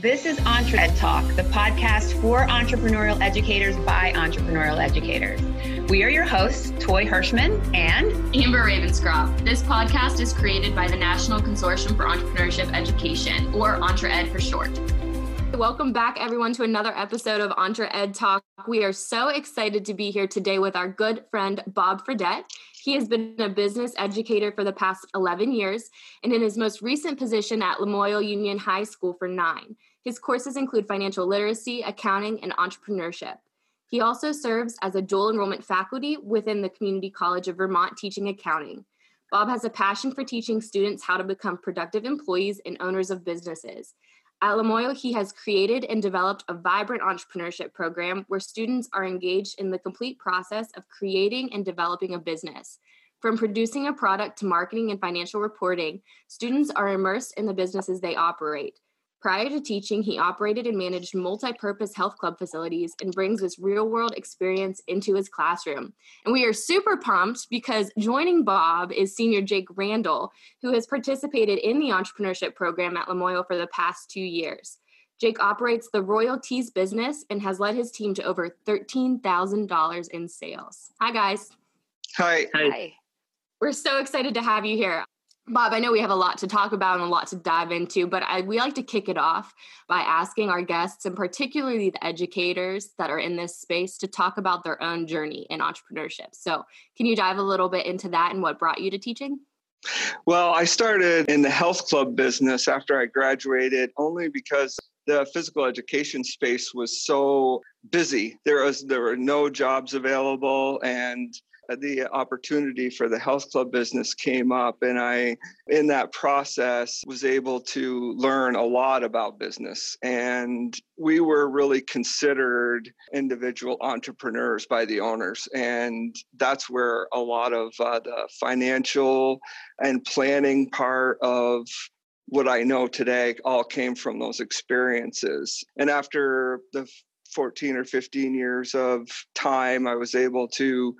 This is EntreEd Talk, the podcast for entrepreneurial educators by entrepreneurial educators. We are your hosts, Toy Hirschman and Amber Ravenscroft. This podcast is created by the National Consortium for Entrepreneurship Education, or EntreEd for short. Welcome back, everyone, to another episode of EntreEd Talk. We are so excited to be here today with our good friend, Bob Fredette. He has been a business educator for the past 11 years and in his most recent position at Lamoille Union High School for nine. His courses include financial literacy, accounting, and entrepreneurship. He also serves as a dual enrollment faculty within the Community College of Vermont teaching accounting. Bob has a passion for teaching students how to become productive employees and owners of businesses. At Lamoille, he has created and developed a vibrant entrepreneurship program where students are engaged in the complete process of creating and developing a business. From producing a product to marketing and financial reporting, students are immersed in the businesses they operate. Prior to teaching, he operated and managed multi purpose health club facilities and brings this real world experience into his classroom. And we are super pumped because joining Bob is senior Jake Randall, who has participated in the entrepreneurship program at Lamoille for the past two years. Jake operates the royalties business and has led his team to over $13,000 in sales. Hi, guys. Hi. Hi. We're so excited to have you here. Bob, I know we have a lot to talk about and a lot to dive into, but I, we like to kick it off by asking our guests, and particularly the educators that are in this space, to talk about their own journey in entrepreneurship. So, can you dive a little bit into that and what brought you to teaching? Well, I started in the health club business after I graduated only because the physical education space was so busy. There was there were no jobs available and the opportunity for the health club business came up and i in that process was able to learn a lot about business and we were really considered individual entrepreneurs by the owners and that's where a lot of uh, the financial and planning part of what I know today all came from those experiences. And after the 14 or 15 years of time, I was able to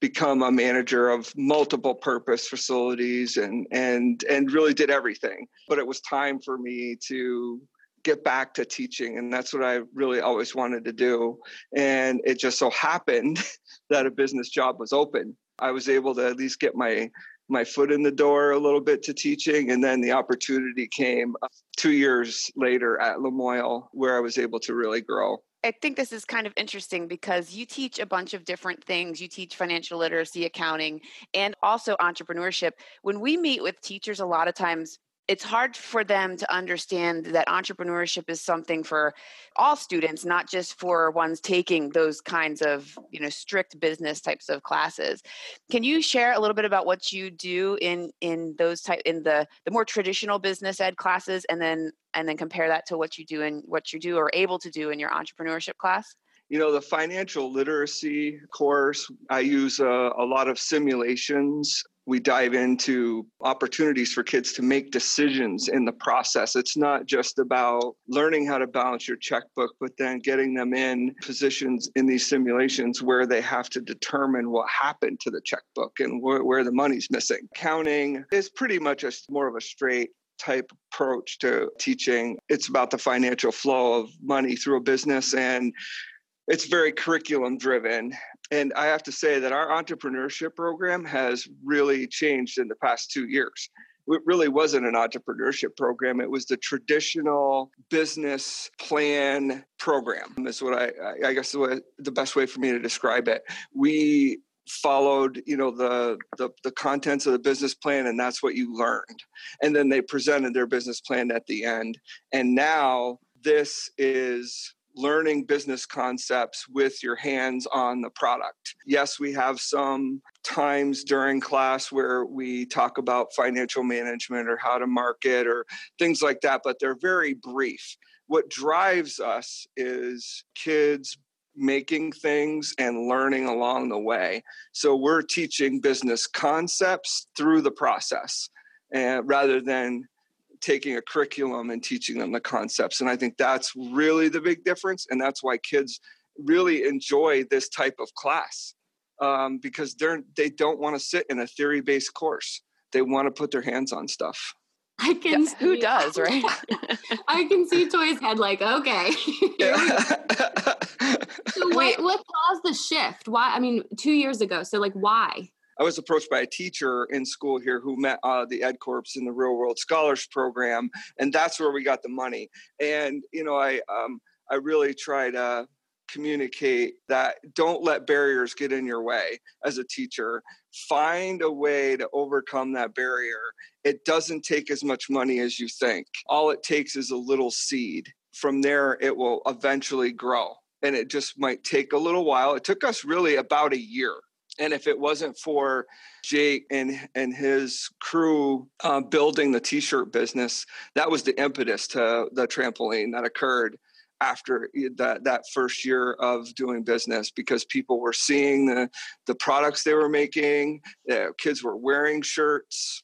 become a manager of multiple purpose facilities and and and really did everything. But it was time for me to get back to teaching and that's what i really always wanted to do. And it just so happened that a business job was open. I was able to at least get my my foot in the door a little bit to teaching and then the opportunity came uh, two years later at lamoille where i was able to really grow I think this is kind of interesting because you teach a bunch of different things. You teach financial literacy, accounting, and also entrepreneurship. When we meet with teachers, a lot of times it's hard for them to understand that entrepreneurship is something for all students not just for ones taking those kinds of you know strict business types of classes. Can you share a little bit about what you do in in those type in the the more traditional business ed classes and then and then compare that to what you do and what you do or able to do in your entrepreneurship class? You know the financial literacy course i use a, a lot of simulations we dive into opportunities for kids to make decisions in the process. It's not just about learning how to balance your checkbook, but then getting them in positions in these simulations where they have to determine what happened to the checkbook and wh- where the money's missing. Counting is pretty much a more of a straight type approach to teaching. It's about the financial flow of money through a business and it's very curriculum driven and I have to say that our entrepreneurship program has really changed in the past two years. It really wasn't an entrepreneurship program. It was the traditional business plan program. Is what I, I guess the, way, the best way for me to describe it. We followed you know the, the the contents of the business plan and that's what you learned and then they presented their business plan at the end and now this is learning business concepts with your hands on the product. Yes, we have some times during class where we talk about financial management or how to market or things like that, but they're very brief. What drives us is kids making things and learning along the way. So we're teaching business concepts through the process and rather than taking a curriculum and teaching them the concepts. And I think that's really the big difference. And that's why kids really enjoy this type of class um, because they're they don't want to sit in a theory based course. They want to put their hands on stuff. I can yeah, see, who does, right? I can see Toy's head like, okay. so what, what caused the shift? Why? I mean, two years ago. So like, why? I was approached by a teacher in school here who met uh, the Ed Corps in the Real World Scholars Program, and that's where we got the money. And you know, I um, I really try to communicate that don't let barriers get in your way as a teacher. Find a way to overcome that barrier. It doesn't take as much money as you think. All it takes is a little seed. From there, it will eventually grow. And it just might take a little while. It took us really about a year and if it wasn't for Jake and and his crew uh, building the t-shirt business, that was the impetus to the trampoline that occurred after that that first year of doing business because people were seeing the the products they were making the kids were wearing shirts.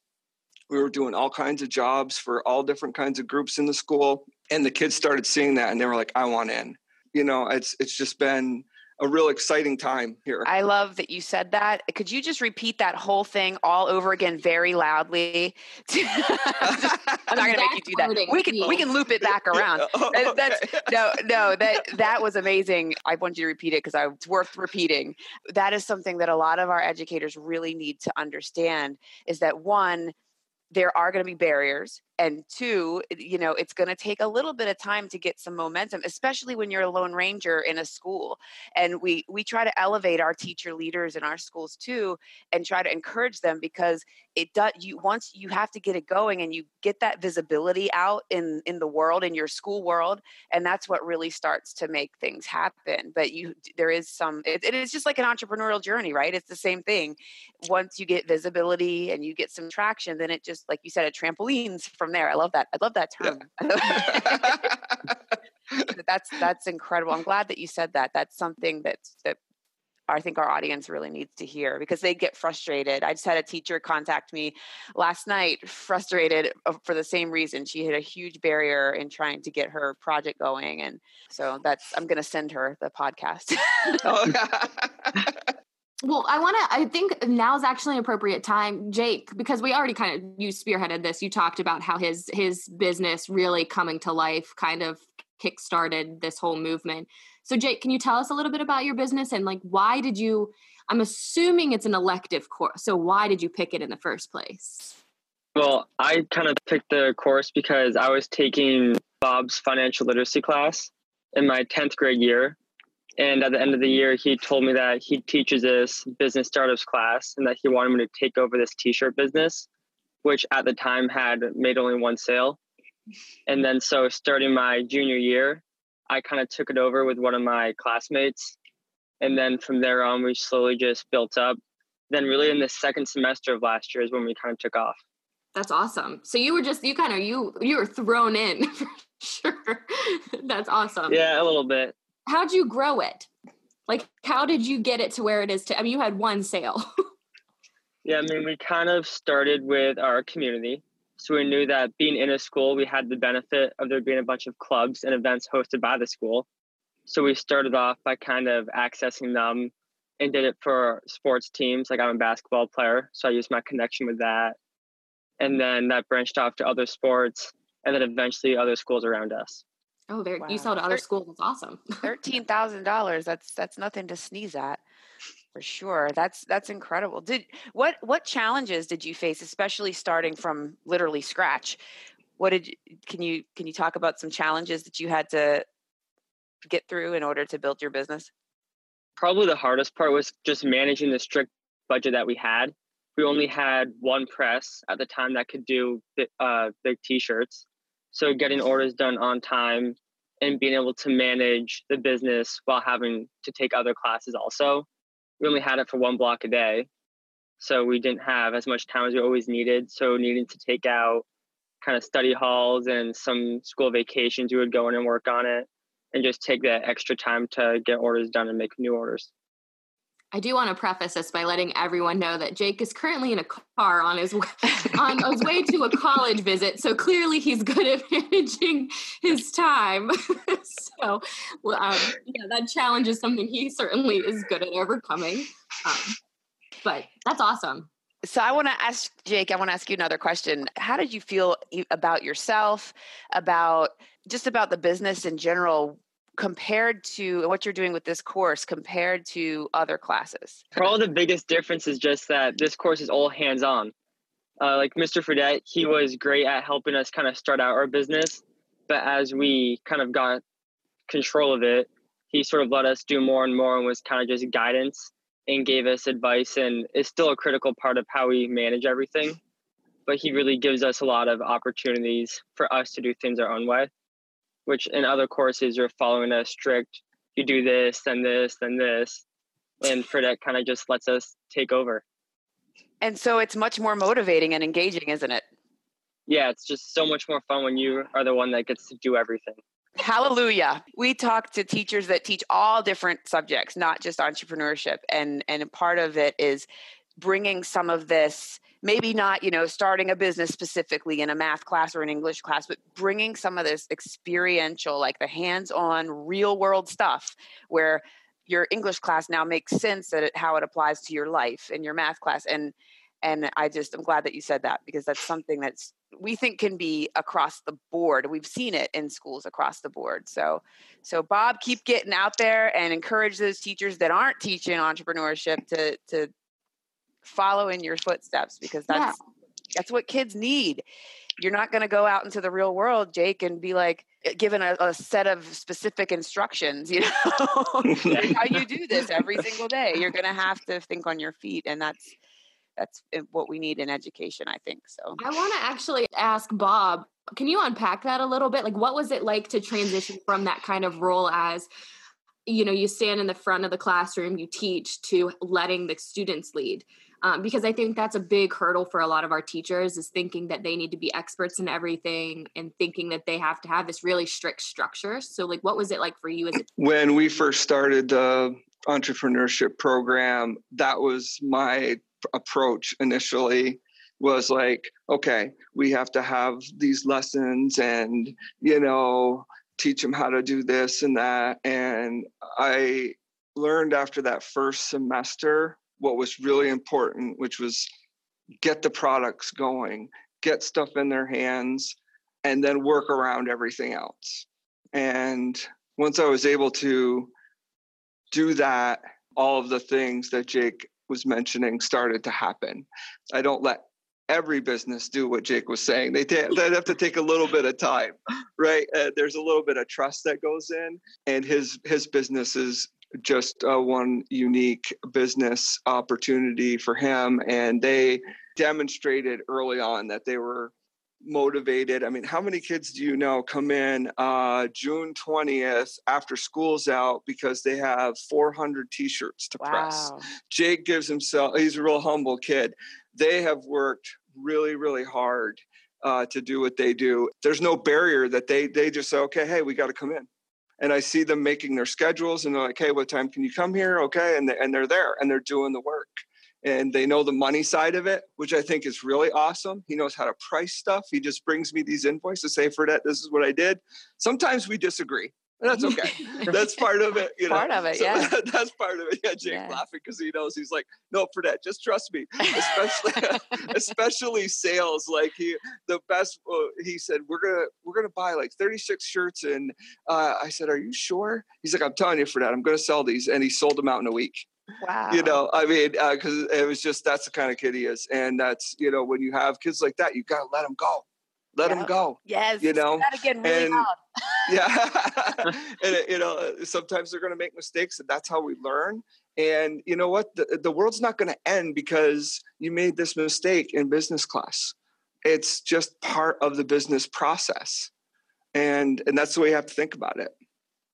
We were doing all kinds of jobs for all different kinds of groups in the school and the kids started seeing that and they were like i want in. You know it's it's just been a real exciting time here. I love that you said that. Could you just repeat that whole thing all over again very loudly? I'm not going to make you do that. We can we can loop it back around. oh, okay. That's no no that that was amazing. I want you to repeat it because it's worth repeating. That is something that a lot of our educators really need to understand is that one there are going to be barriers and two you know it's going to take a little bit of time to get some momentum especially when you're a lone ranger in a school and we we try to elevate our teacher leaders in our schools too and try to encourage them because it does you once you have to get it going and you get that visibility out in in the world in your school world and that's what really starts to make things happen but you there is some it, it is just like an entrepreneurial journey right? It's the same thing. Once you get visibility and you get some traction then it just like you said it trampolines from there. I love that. I love that term. Yeah. that's that's incredible. I'm glad that you said that. That's something that that I think our audience really needs to hear because they get frustrated. I just had a teacher contact me last night, frustrated uh, for the same reason. She had a huge barrier in trying to get her project going, and so that's I'm going to send her the podcast. oh, well, I want to, I think now is actually an appropriate time, Jake, because we already kind of, you spearheaded this. You talked about how his, his business really coming to life kind of kickstarted this whole movement. So, Jake, can you tell us a little bit about your business and like why did you? I'm assuming it's an elective course. So, why did you pick it in the first place? Well, I kind of picked the course because I was taking Bob's financial literacy class in my 10th grade year. And at the end of the year, he told me that he teaches this business startups class and that he wanted me to take over this t shirt business, which at the time had made only one sale. And then, so starting my junior year, I kind of took it over with one of my classmates. And then from there on, we slowly just built up. Then, really, in the second semester of last year is when we kind of took off. That's awesome. So you were just you kind of you you were thrown in for sure. That's awesome. Yeah, a little bit how'd you grow it? Like, how did you get it to where it is? To I mean, you had one sale. yeah, I mean, we kind of started with our community. So we knew that being in a school, we had the benefit of there being a bunch of clubs and events hosted by the school. So we started off by kind of accessing them and did it for sports teams. Like I'm a basketball player, so I used my connection with that. And then that branched off to other sports and then eventually other schools around us. Oh, there wow. you sell to other schools. That's awesome. Thirteen thousand dollars. That's that's nothing to sneeze at, for sure. That's that's incredible. Did what what challenges did you face, especially starting from literally scratch? What did you, can you can you talk about some challenges that you had to get through in order to build your business? Probably the hardest part was just managing the strict budget that we had. We only had one press at the time that could do the, uh, big T-shirts so getting orders done on time and being able to manage the business while having to take other classes also. We only had it for one block a day. So we didn't have as much time as we always needed. So needing to take out kind of study halls and some school vacations, we would go in and work on it and just take that extra time to get orders done and make new orders. I do want to preface this by letting everyone know that Jake is currently in a car on his on his way to a college visit. So clearly, he's good at managing his time. so, well, um, yeah, that challenge is something he certainly is good at overcoming. Um, but that's awesome. So I want to ask Jake, I want to ask you another question. How did you feel about yourself, about just about the business in general compared to what you're doing with this course compared to other classes? Probably the biggest difference is just that this course is all hands on. Uh, like Mr. Fredette, he was great at helping us kind of start out our business. But as we kind of got control of it, he sort of let us do more and more and was kind of just guidance and gave us advice and is still a critical part of how we manage everything. But he really gives us a lot of opportunities for us to do things our own way, which in other courses you're following a strict, you do this, then this, then this. And Fredette kind of just lets us take over. And so it's much more motivating and engaging, isn't it? Yeah, it's just so much more fun when you are the one that gets to do everything. Hallelujah. We talk to teachers that teach all different subjects, not just entrepreneurship. And and part of it is bringing some of this maybe not you know starting a business specifically in a math class or an english class but bringing some of this experiential like the hands-on real world stuff where your english class now makes sense that it, how it applies to your life in your math class and and i just i'm glad that you said that because that's something that's we think can be across the board. We've seen it in schools across the board. So, so Bob, keep getting out there and encourage those teachers that aren't teaching entrepreneurship to to follow in your footsteps because that's yeah. that's what kids need. You're not going to go out into the real world, Jake, and be like eh, given a, a set of specific instructions. You know how you do this every single day. You're going to have to think on your feet, and that's that's eh, what we need in education i think so i want to actually ask bob can you unpack that a little bit like what was it like to transition from that kind of role as you know you stand in the front of the classroom you teach to letting the students lead um, because i think that's a big hurdle for a lot of our teachers is thinking that they need to be experts in everything and thinking that they have to have this really strict structure so like what was it like for you as a when we first started the entrepreneurship program that was my approach initially was like, okay, we have to have these lessons and, you know, teach them how to do this and that. And I learned after that first semester what was really important, which was get the products going, get stuff in their hands, and then work around everything else. And once I was able to do that, all of the things that Jake was mentioning started to happen. I don't let every business do what Jake was saying. They they have to take a little bit of time, right? Uh, there's a little bit of trust that goes in, and his his business is just uh, one unique business opportunity for him, and they demonstrated early on that they were motivated. I mean, how many kids do you know come in uh, June 20th after school's out because they have 400 t shirts to wow. press? Jake gives himself, he's a real humble kid. They have worked really, really hard. Uh, to do what they do, there's no barrier that they they just say, okay, hey, we got to come in and I see them making their schedules and they're like, hey, what time can you come here? Okay. And, they, and they're there and they're doing the work and they know the money side of it, which I think is really awesome. He knows how to price stuff. He just brings me these invoices, say, for that, this is what I did. Sometimes we disagree. That's okay. that's part of it. You know? Part of it, so yeah. That, that's part of it. Yeah, Jake yeah. laughing because he knows he's like, no, for that, just trust me. Especially, especially sales. Like he, the best. Uh, he said, we're gonna we're gonna buy like 36 shirts, and uh, I said, are you sure? He's like, I'm telling you, for that, I'm gonna sell these, and he sold them out in a week. Wow. You know, I mean, because uh, it was just that's the kind of kid he is, and that's you know when you have kids like that, you gotta let them go, let yep. them go. Yes, you know, again really and, yeah, and you know uh, sometimes they're gonna make mistakes, and that's how we learn. And you know what? The, the world's not going to end because you made this mistake in business class. It's just part of the business process, and and that's the way you have to think about it.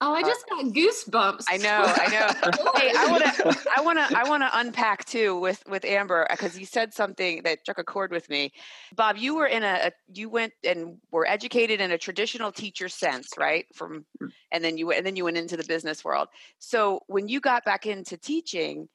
Oh, I uh, just got goosebumps. I know, I know. hey, I want to, I want to, I want to unpack too with with Amber because you said something that struck a chord with me. Bob, you were in a, you went and were educated in a traditional teacher sense, right? From, and then you and then you went into the business world. So when you got back into teaching,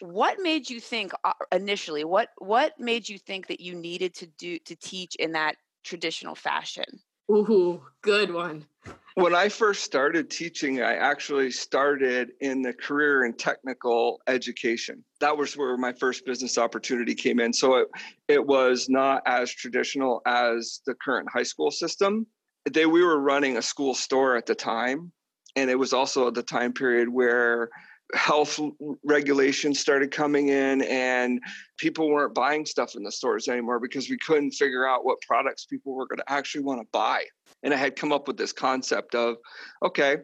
what made you think uh, initially? What what made you think that you needed to do to teach in that traditional fashion? Ooh, good one. when I first started teaching, I actually started in the career and technical education. That was where my first business opportunity came in. So it, it was not as traditional as the current high school system. They, we were running a school store at the time. And it was also the time period where health regulations started coming in and people weren't buying stuff in the stores anymore because we couldn't figure out what products people were going to actually want to buy. And i had come up with this concept of okay.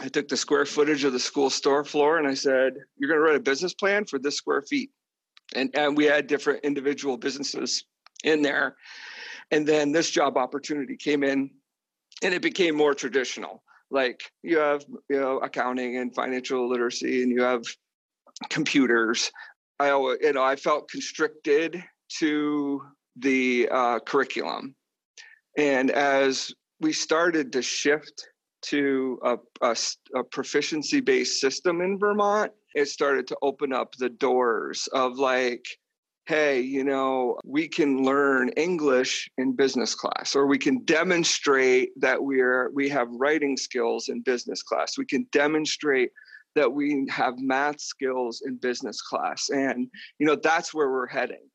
I took the square footage of the school store floor and i said you're going to write a business plan for this square feet. And and we had different individual businesses in there. And then this job opportunity came in and it became more traditional like you have you know accounting and financial literacy and you have computers. I always you know i felt constricted to the uh, curriculum. And as we started to shift to a, a, a proficiency based system in vermont it started to open up the doors of like hey, you know, we can learn English in business class, or we can demonstrate that we're we have writing skills in business class. We can demonstrate that we have math skills in business class. And, you know, that's where we're heading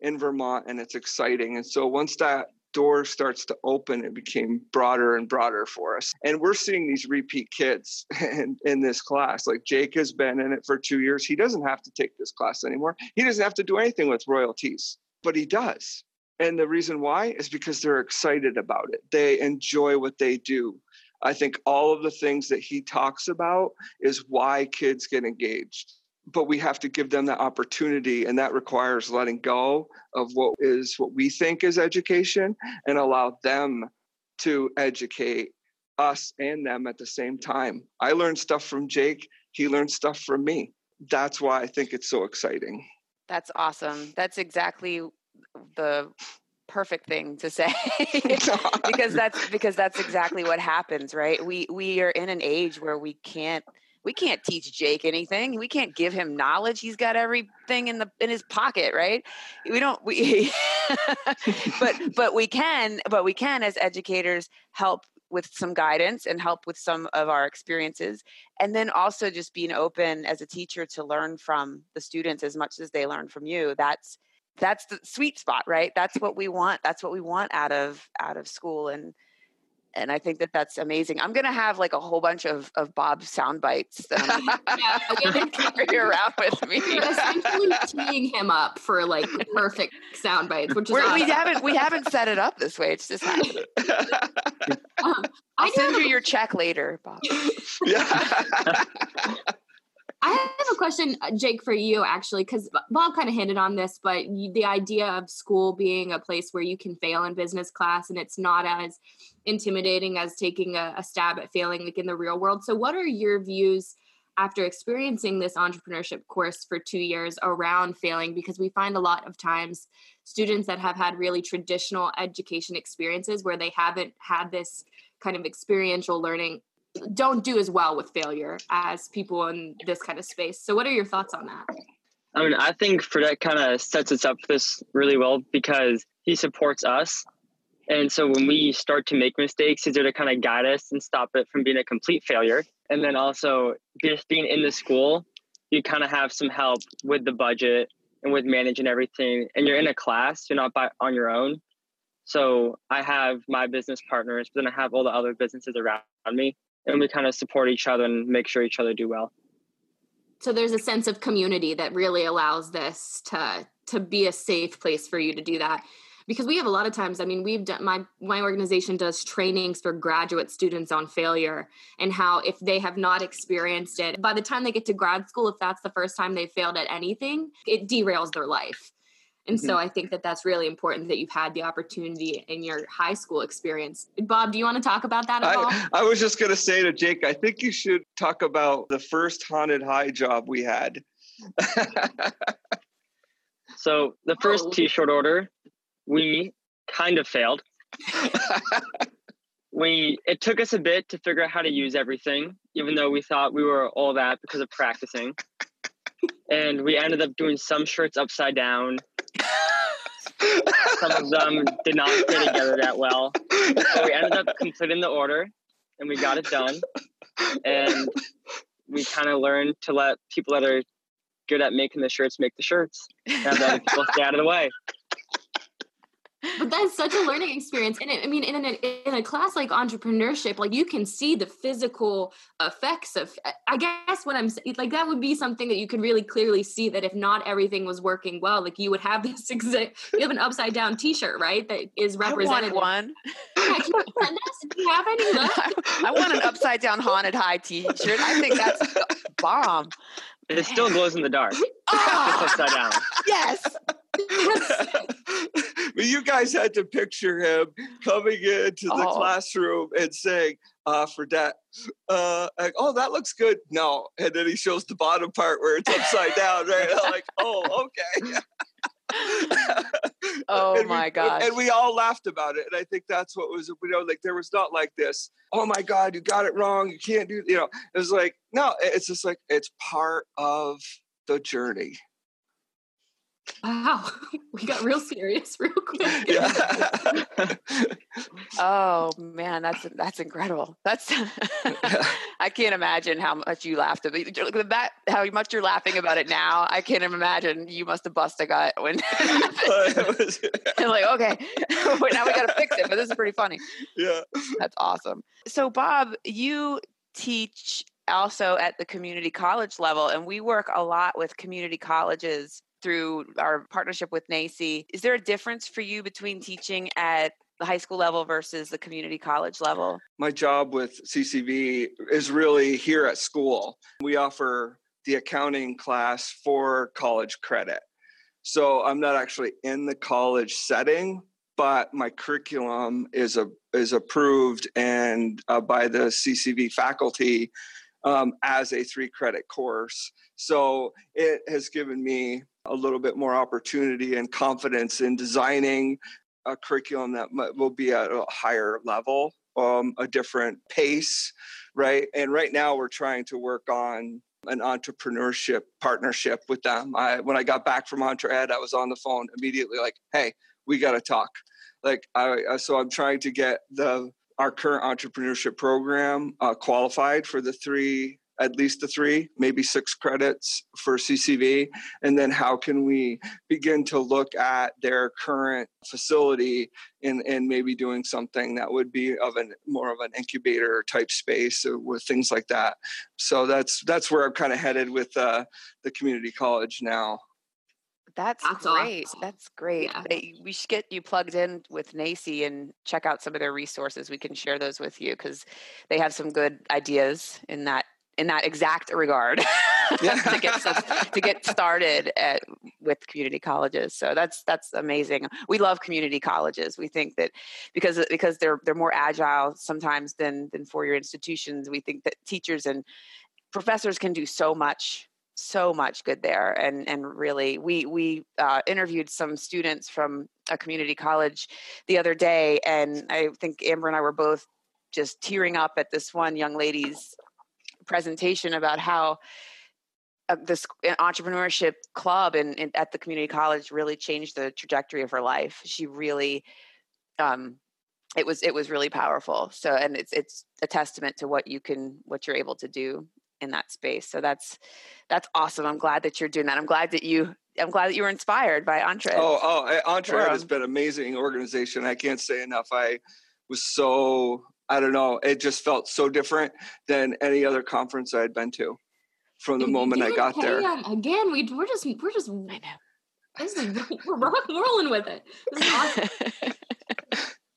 in Vermont, and it's exciting. And so once that door starts to open, it became broader and broader for us. And we're seeing these repeat kids in, in this class. Like Jake has been in it for two years. He doesn't have to take this class anymore. He doesn't have to do anything with royalties, but he does. And the reason why is because they're excited about it. They enjoy what they do. I think all of the things that he talks about is why kids get engaged but we have to give them that opportunity and that requires letting go of what is what we think is education and allow them to educate us and them at the same time. I learned stuff from jake. He learned stuff from me. That's why i think it's so exciting. That's awesome. That's exactly the perfect thing to say. Because that's because that's exactly what happens right? We we are in an age where we can't we can't teach Jake anything. We can't give him knowledge. He's got everything in the in his pocket, right? We don't we but but we can but we can as educators help with some guidance and help with some of our experiences and then also just being open as a teacher to learn from the students as much as they learn from you that's that's the sweet spot right that's what we want that's what we want out of out of school and and I think that that's amazing. I'm gonna have like a whole bunch of of Bob sound bites that I'm yeah, carry around with me. essentially teeing him up for like perfect sound bites, which is awesome. we haven't we haven't set it up this way. It's just happening. Um, I'll send you your check later, Bob. Yeah. I have a question, uh, Jake, for you actually, because Bob kind of hinted on this, but you, the idea of school being a place where you can fail in business class and it's not as intimidating as taking a, a stab at failing like in the real world. So, what are your views? after experiencing this entrepreneurship course for two years around failing because we find a lot of times students that have had really traditional education experiences where they haven't had this kind of experiential learning don't do as well with failure as people in this kind of space. So, what are your thoughts on that? I mean, I think Fredette kind of sets us up for this really well because he supports us. And so when we start to make mistakes, he's there to kind of guide us and stop it from being a complete failure. And then also just being in the school, you kind of have some help with the budget and with managing everything. And you're in a class, you're not by, on your own. So I have my business partners, but then I have all the other businesses around me and we kind of support each other and make sure each other do well. So there's a sense of community that really allows this to to be a safe place for you to do that. Because we have a lot of times i mean we've done my my organization does trainings for graduate students on failure and how if they have not experienced it by the time they get to grad school if that's the first time they've failed at anything it derails their life and mm-hmm. so I think that that's really important that you've had the opportunity in your high school experience. Bob, do you want to talk about that at I, all? I was just going to say to Jake, I think you should talk about the first haunted high job we had. so the first oh. t-shirt order, we kind of failed. we it took us a bit to figure out how to use everything, even though we thought we were all that because of practicing. and we ended up doing some shirts upside down some of them did not stay together that well. So we ended up completing the order. and we got it done. and we kind of learned to let people that are good at making the shirts make the shirts. Have other people stay out of the way but that's such a learning experience and it, i mean in a, in a class like entrepreneurship like you can see the physical effects of i guess what i'm saying, like that would be something that you could really clearly see that if not everything was working well like you would have this exact you have an upside down t-shirt right that is represented one yeah, can you Do you have any left? I, I want an upside down haunted high t-shirt i think that's bomb it still glows in the dark. Oh, upside down. Yes. But you guys had to picture him coming into the oh. classroom and saying, uh, for that, uh, like, oh, that looks good. No. And then he shows the bottom part where it's upside down, right? Like, oh, okay. oh my god! And we all laughed about it, and I think that's what was you know like there was not like this. Oh my god, you got it wrong. You can't do you know. It was like no, it's just like it's part of the journey. Wow, we got real serious real quick. Yeah. oh man, that's that's incredible. That's I can't imagine how much you laughed about that. How much you're laughing about it now. I can't imagine you must have busted a gut when. I'm like, okay, now we got to fix it. But this is pretty funny. Yeah, that's awesome. So, Bob, you teach also at the community college level, and we work a lot with community colleges through our partnership with NACCE. Is there a difference for you between teaching at the high school level versus the community college level? My job with CCV is really here at school. We offer the accounting class for college credit. So I'm not actually in the college setting, but my curriculum is a is approved and uh, by the CCV faculty um, as a three credit course. So it has given me a little bit more opportunity and confidence in designing a curriculum that will be at a higher level, um, a different pace, right? And right now we're trying to work on an entrepreneurship partnership with them. I, when I got back from EntreEd, I was on the phone immediately, like, "Hey, we got to talk." Like, I, so I'm trying to get the our current entrepreneurship program uh, qualified for the three at least the three, maybe six credits for CCV? And then how can we begin to look at their current facility and, and maybe doing something that would be of an more of an incubator type space with things like that. So that's that's where I'm kind of headed with uh, the community college now. That's, That's great. Awesome. That's great. Yeah. We should get you plugged in with NACCE and check out some of their resources. We can share those with you because they have some good ideas in that in that exact regard to get to get started at, with community colleges. So that's that's amazing. We love community colleges. We think that because because they're they're more agile sometimes than than four year institutions. We think that teachers and professors can do so much so much good there and and really we we uh, interviewed some students from a community college the other day and i think amber and i were both just tearing up at this one young lady's presentation about how uh, this entrepreneurship club and at the community college really changed the trajectory of her life. She really, um, it was it was really powerful. So, and it's it's a testament to what you can what you're able to do in that space. So that's that's awesome. I'm glad that you're doing that. I'm glad that you I'm glad that you were inspired by Entre. Oh, oh, EntreEd has been an amazing organization. I can't say enough. I was so I don't know. It just felt so different than any other conference I had been to from the moment I got there. Again, we we're just we're just this is we're rock rolling with it. This is awesome.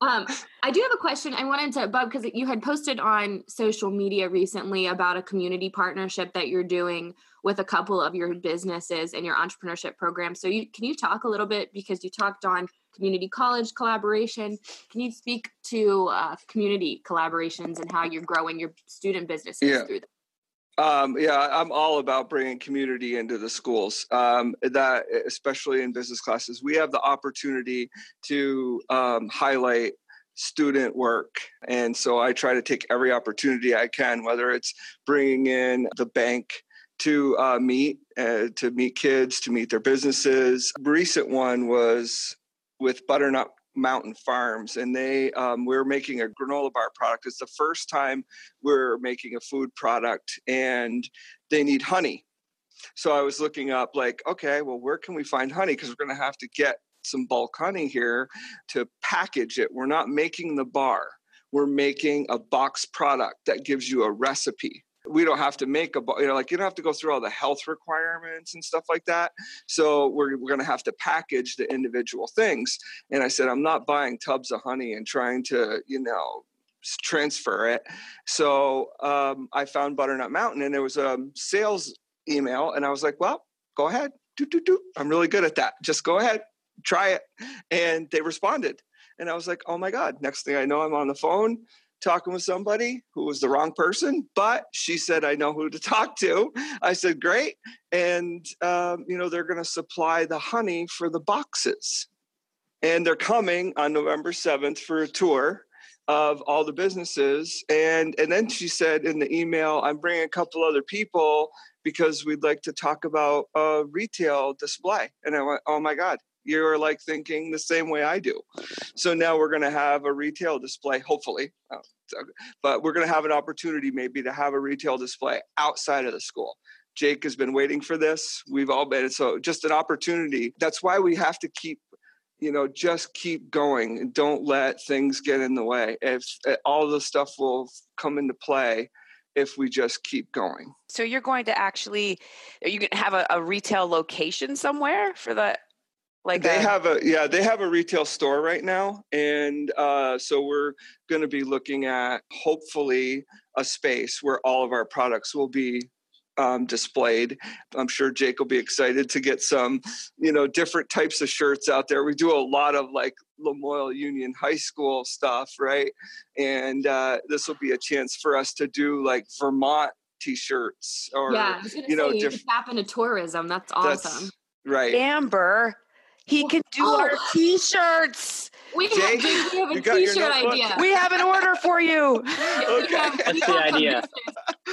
um, I do have a question. I wanted to, Bob, because you had posted on social media recently about a community partnership that you're doing with a couple of your businesses and your entrepreneurship program. So, you, can you talk a little bit because you talked on community college collaboration? Can you speak to uh, community collaborations and how you're growing your student businesses yeah. through them? Um, yeah, I'm all about bringing community into the schools. Um, that, especially in business classes, we have the opportunity to um, highlight student work. And so I try to take every opportunity I can, whether it's bringing in the bank to uh, meet, uh, to meet kids, to meet their businesses. recent one was with Butternut Mountain Farms, and they um, we're making a granola bar product. It's the first time we're making a food product, and they need honey. So I was looking up, like, okay, well, where can we find honey? Because we're going to have to get some bulk honey here to package it. We're not making the bar. We're making a box product that gives you a recipe we don't have to make a you know like you don't have to go through all the health requirements and stuff like that. So we're, we're going to have to package the individual things. And i said i'm not buying tubs of honey and trying to you know transfer it. So um, i found butternut mountain and there was a sales email and i was like well go ahead. Do, do, do. i'm really good at that. Just go ahead. Try it. And they responded. And i was like oh my god. Next thing i know i'm on the phone talking with somebody who was the wrong person, but she said, I know who to talk to. I said, Great. And, um, you know, they're going to supply the honey for the boxes. And they're coming on November 7th for a tour of all the businesses. And, and then she said in the email, I'm bringing a couple other people because we'd like to talk about a retail display. And I went, Oh my God, you're like thinking the same way I do. So now we're going to have a retail display, hopefully, oh, but we're going to have an opportunity maybe to have a retail display outside of the school. Jake has been waiting for this. We've all been so just an opportunity. That's why we have to keep you know just keep going and don't let things get in the way if eh, all the stuff will come into play if we just keep going so you're going to actually you can have a, a retail location somewhere for the like they a, have a yeah they have a retail store right now and uh, so we're going to be looking at hopefully a space where all of our products will be um, displayed. I'm sure jake will be excited to get some you know different types of shirts out there. We do a lot of like lamoille union high school stuff right? And uh, this will be a chance for us to do like vermont t-shirts or yeah, you know say, diff- tap into tourism. That's awesome. that's, right. Amber he can do oh. our t-shirts. We have, we have a t-shirt idea. We have an order for you. okay. Have, That's the idea.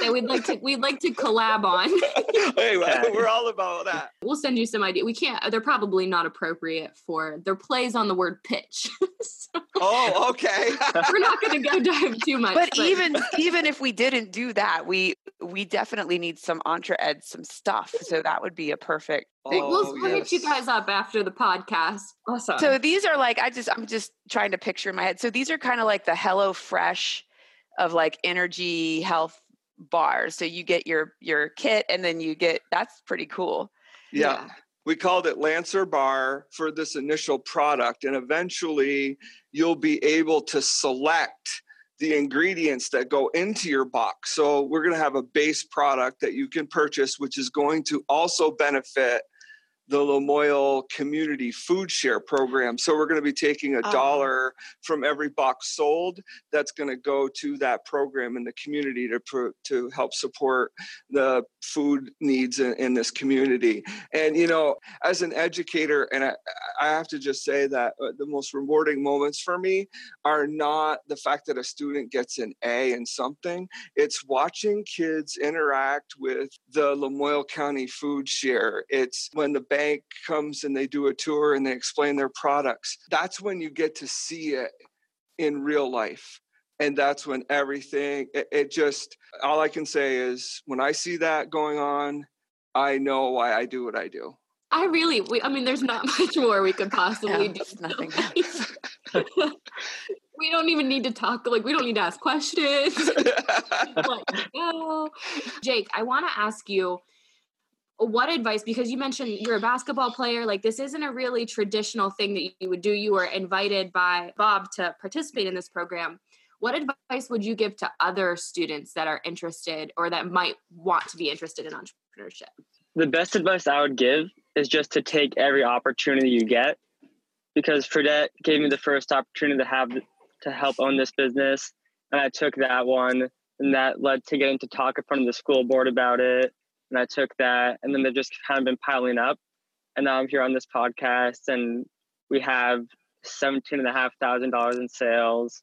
That we'd like to we'd like to collab on. hey, well, we're all about that. We'll send you some idea. We can't. They're probably not appropriate for. Their plays on the word pitch. so oh, okay. we're not going to go dive too much. But, but even even if we didn't do that, we we definitely need some entre ed some stuff. So that would be a perfect Oh, we'll, we'll hit you guys up after the podcast. Awesome. So these are like I just I'm just trying to picture in my head. So these are kind of like the Hello Fresh of like energy health bars. So you get your your kit and then you get that's pretty cool. yeah. yeah we called it Lancer Bar for this initial product. And eventually you'll be able to select the ingredients that go into your box. So we're going to have a base product that you can purchase, which is going to also benefit the Lamoille Community Food Share Program. So we're going to be taking a oh. dollar from every box sold that's going to go to that program in the community to to help support the food needs in, in this community. And you know, as an educator, and I, I have to just say that uh, the most rewarding moments for me are not the fact that a student gets an A in something. It's watching kids interact with the Lamoille County Food Share. It's when the bank comes and they do a tour and they explain their products. That's when you get to see it in real life. And that's when everything, it, it just, all I can say is when I see that going on, I know why I do what I do. I really, we, I mean, there's not much more we could possibly yeah, do. Nothing. we don't even need to talk. Like, we don't need to ask questions. like, no. Jake, I want to ask you what advice because you mentioned you're a basketball player like this isn't a really traditional thing that you would do. You were invited by bob to participate in this program. What advice would you give to other students that are interested or that might want to be interested in entrepreneurship? The best advice i would give is just to take every opportunity you get because Fredette gave me the first opportunity to have to help own this business and i took that one and that led to getting to talk in front of the school board about it and I took that, and then mm-hmm. they've just kind of been piling up. And now I'm here on this podcast, and we have seventeen and a half thousand dollars in sales,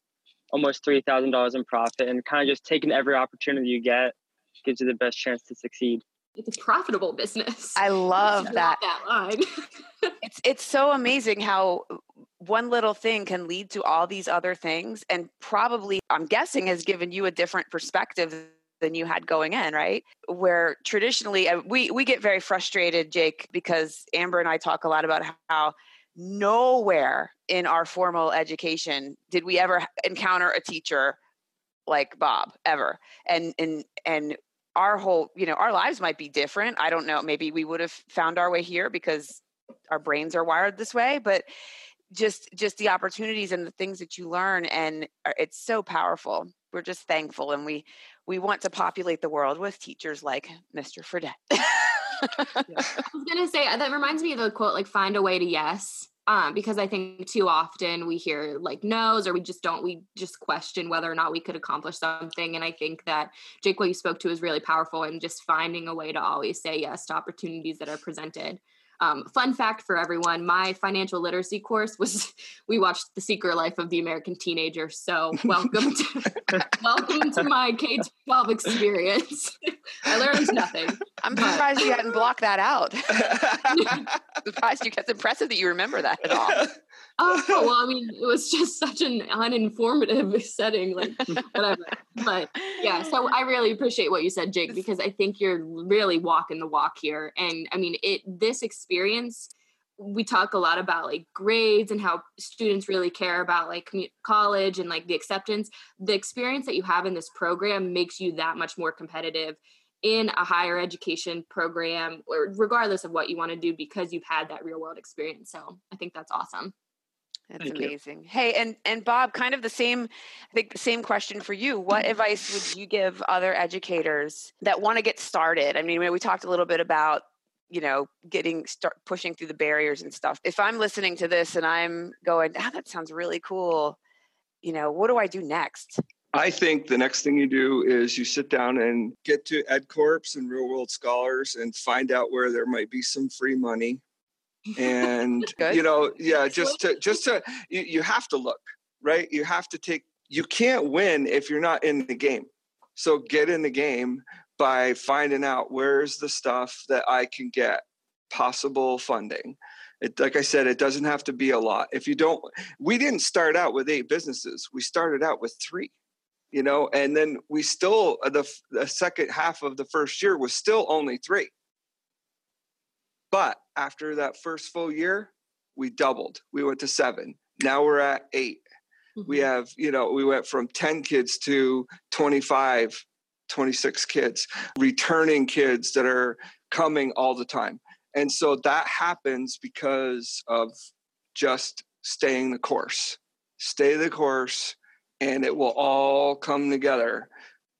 almost three thousand dollars in profit, and kind of just taking every opportunity you get gives you the best chance to succeed. It's a profitable business. I love that. that line. it's it's so amazing how one little thing can lead to all these other things and probably i'm guessing has given you a different perspective than you had going in right? Where traditionally we we get very frustrated jake because amber and i talk a lot about how nowhere in our formal education did we ever encounter a teacher like bob ever. And and and our whole you know our lives might be different. I don't know. Maybe we would have found our way here because our brains are wired this way but just just the opportunities and the things that you learn and uh, it's so powerful. We're just thankful and we we want to populate the world with teachers like mr fredette yeah. i was gonna say that reminds me of the quote like find a way to yes um, because I think too often we hear like no's or we just don't, we just question whether or not we could accomplish something. And I think that Jake, what you spoke to is really powerful and just finding a way to always say yes to opportunities that are presented. Um, fun fact for everyone my financial literacy course was we watched The Secret Life of the American Teenager. So, welcome to, welcome to my K 12 experience. I learned nothing. I'm but. surprised you hadn't blocked that out. surprised you. It's impressive that you remember that at all. Oh well, I mean, it was just such an uninformative setting, like whatever. But yeah, so I really appreciate what you said, Jake, because I think you're really walking the walk here. And I mean, it this experience. We talk a lot about like grades and how students really care about like college and like the acceptance. The experience that you have in this program makes you that much more competitive in a higher education program or regardless of what you want to do because you've had that real world experience. So I think that's awesome. That's Thank amazing. You. Hey, and and Bob, kind of the same, I think the same question for you. What advice would you give other educators that want to get started? I mean, we talked a little bit about you know getting start pushing through the barriers and stuff. If I'm listening to this and I'm going, ah, that sounds really cool. You know, what do I do next? I think the next thing you do is you sit down and get to EdCorps and Real World Scholars and find out where there might be some free money and you know yeah just to just to you, you have to look right? You have to take you can't win if you're not in the game. So get in the game by finding out where's the stuff that i can get possible funding. It, like i said it doesn't have to be a lot. If you don't we didn't start out with eight businesses. We started out with three you know and then we still the, the second half of the first year was still only three but after that first full year, we doubled. We went to seven. Now we're at 8 mm-hmm. We have, you know, we went from 10 kids to 25, 26 kids, returning kids that are coming all the time. And so that happens because of just staying the course. Stay the course, and it will all come together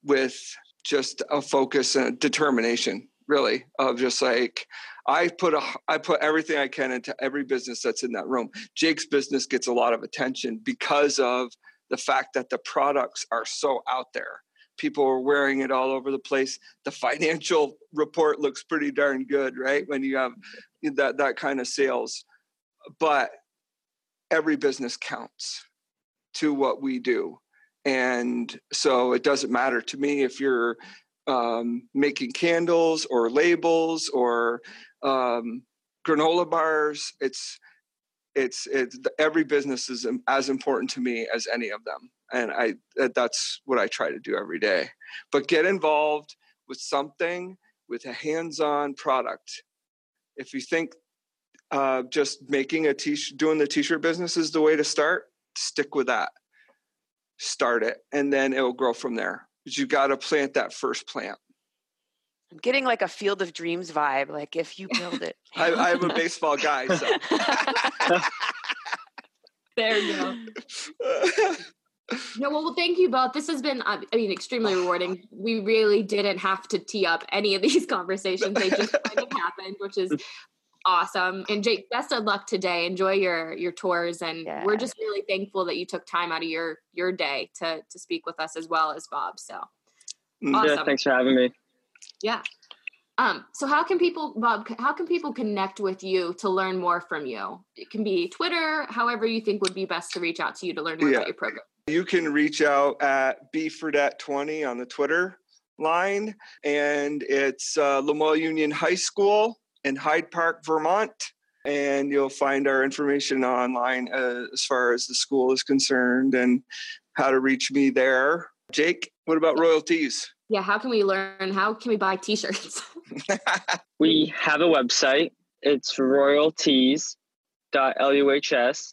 with just a focus and determination, really, of just like, I put a I put everything I can into every business that's in that room. Jake's business gets a lot of attention because of the fact that the products are so out there. People are wearing it all over the place. The financial report looks pretty darn good, right? When you have that that kind of sales. But every business counts to what we do. And so it doesn't matter to me if you're um, making candles or labels or um, granola bars. It's it's it's every business is as important to me as any of them, and I that's what I try to do every day. But get involved with something with a hands-on product. If you think uh, just making a t-shirt, doing the t-shirt business is the way to start, stick with that. Start it, and then it will grow from there. But you got to plant that first plant. I'm getting like a Field of Dreams vibe. Like if you build it, I, am a baseball guy. So. there you go. No, well, thank you both. This has been, uh, I mean, extremely rewarding. We really didn't have to tee up any of these conversations; they just kind of happened, which is awesome. And Jake, best of luck today. Enjoy your your tours, and yeah. we're just really thankful that you took time out of your your day to to speak with us as well as Bob. So, mm, awesome. yeah, thanks for having me. Yeah. Um, so how can people, Bob, how can people connect with you to learn more from you? It can be Twitter, however you think would be best to reach out to you to learn more yeah. about your program. You can reach out at bfredette20 on the Twitter line, and it's uh, Lamoille Union High School in Hyde Park, Vermont. and you'll find our information online uh, as far as the school is concerned and how to reach me there. Jake, what about Royal Tees? Yeah, how can we learn? How can we buy t shirts? we have a website. It's royalties.luhs.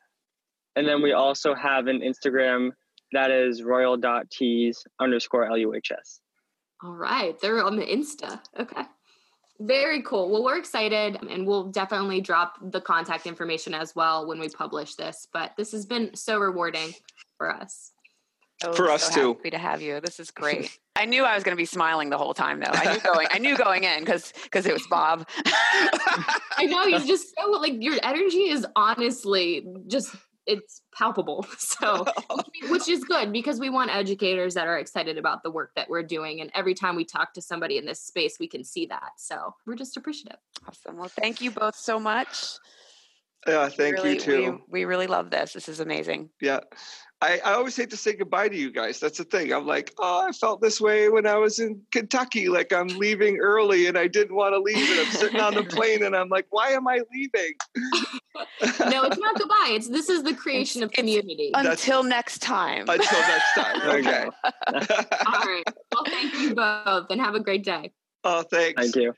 And then we also have an Instagram that is royal.tees underscore LUHS. All right. They're on the Insta. Okay. Very cool. Well, we're excited and we'll definitely drop the contact information as well when we publish this. But this has been so rewarding for us. Oh, for us so too. Happy to have you. This is great. I knew I was going to be smiling the whole time, though. I knew going. I knew going in because because it was Bob. I know he's just so like your energy is honestly just it's palpable. So, which is good because we want educators that are excited about the work that we're doing. And every time we talk to somebody in this space, we can see that. So, we're just appreciative. Awesome. Well, thank you both so much. Yeah, thank really, you too. We, we really love this. This is amazing. Yeah. I, I always hate to say goodbye to you guys. That's the thing. I'm like, oh, I felt this way when I was in Kentucky. Like I'm leaving early and I didn't want to leave. And I'm sitting on the plane and I'm like, why am I leaving? no, it's not goodbye. It's this is the creation It's- of community. Until next time. Until next time. Okay. All right. Well, thank you both and have a great day. oh, thanks. Thank you.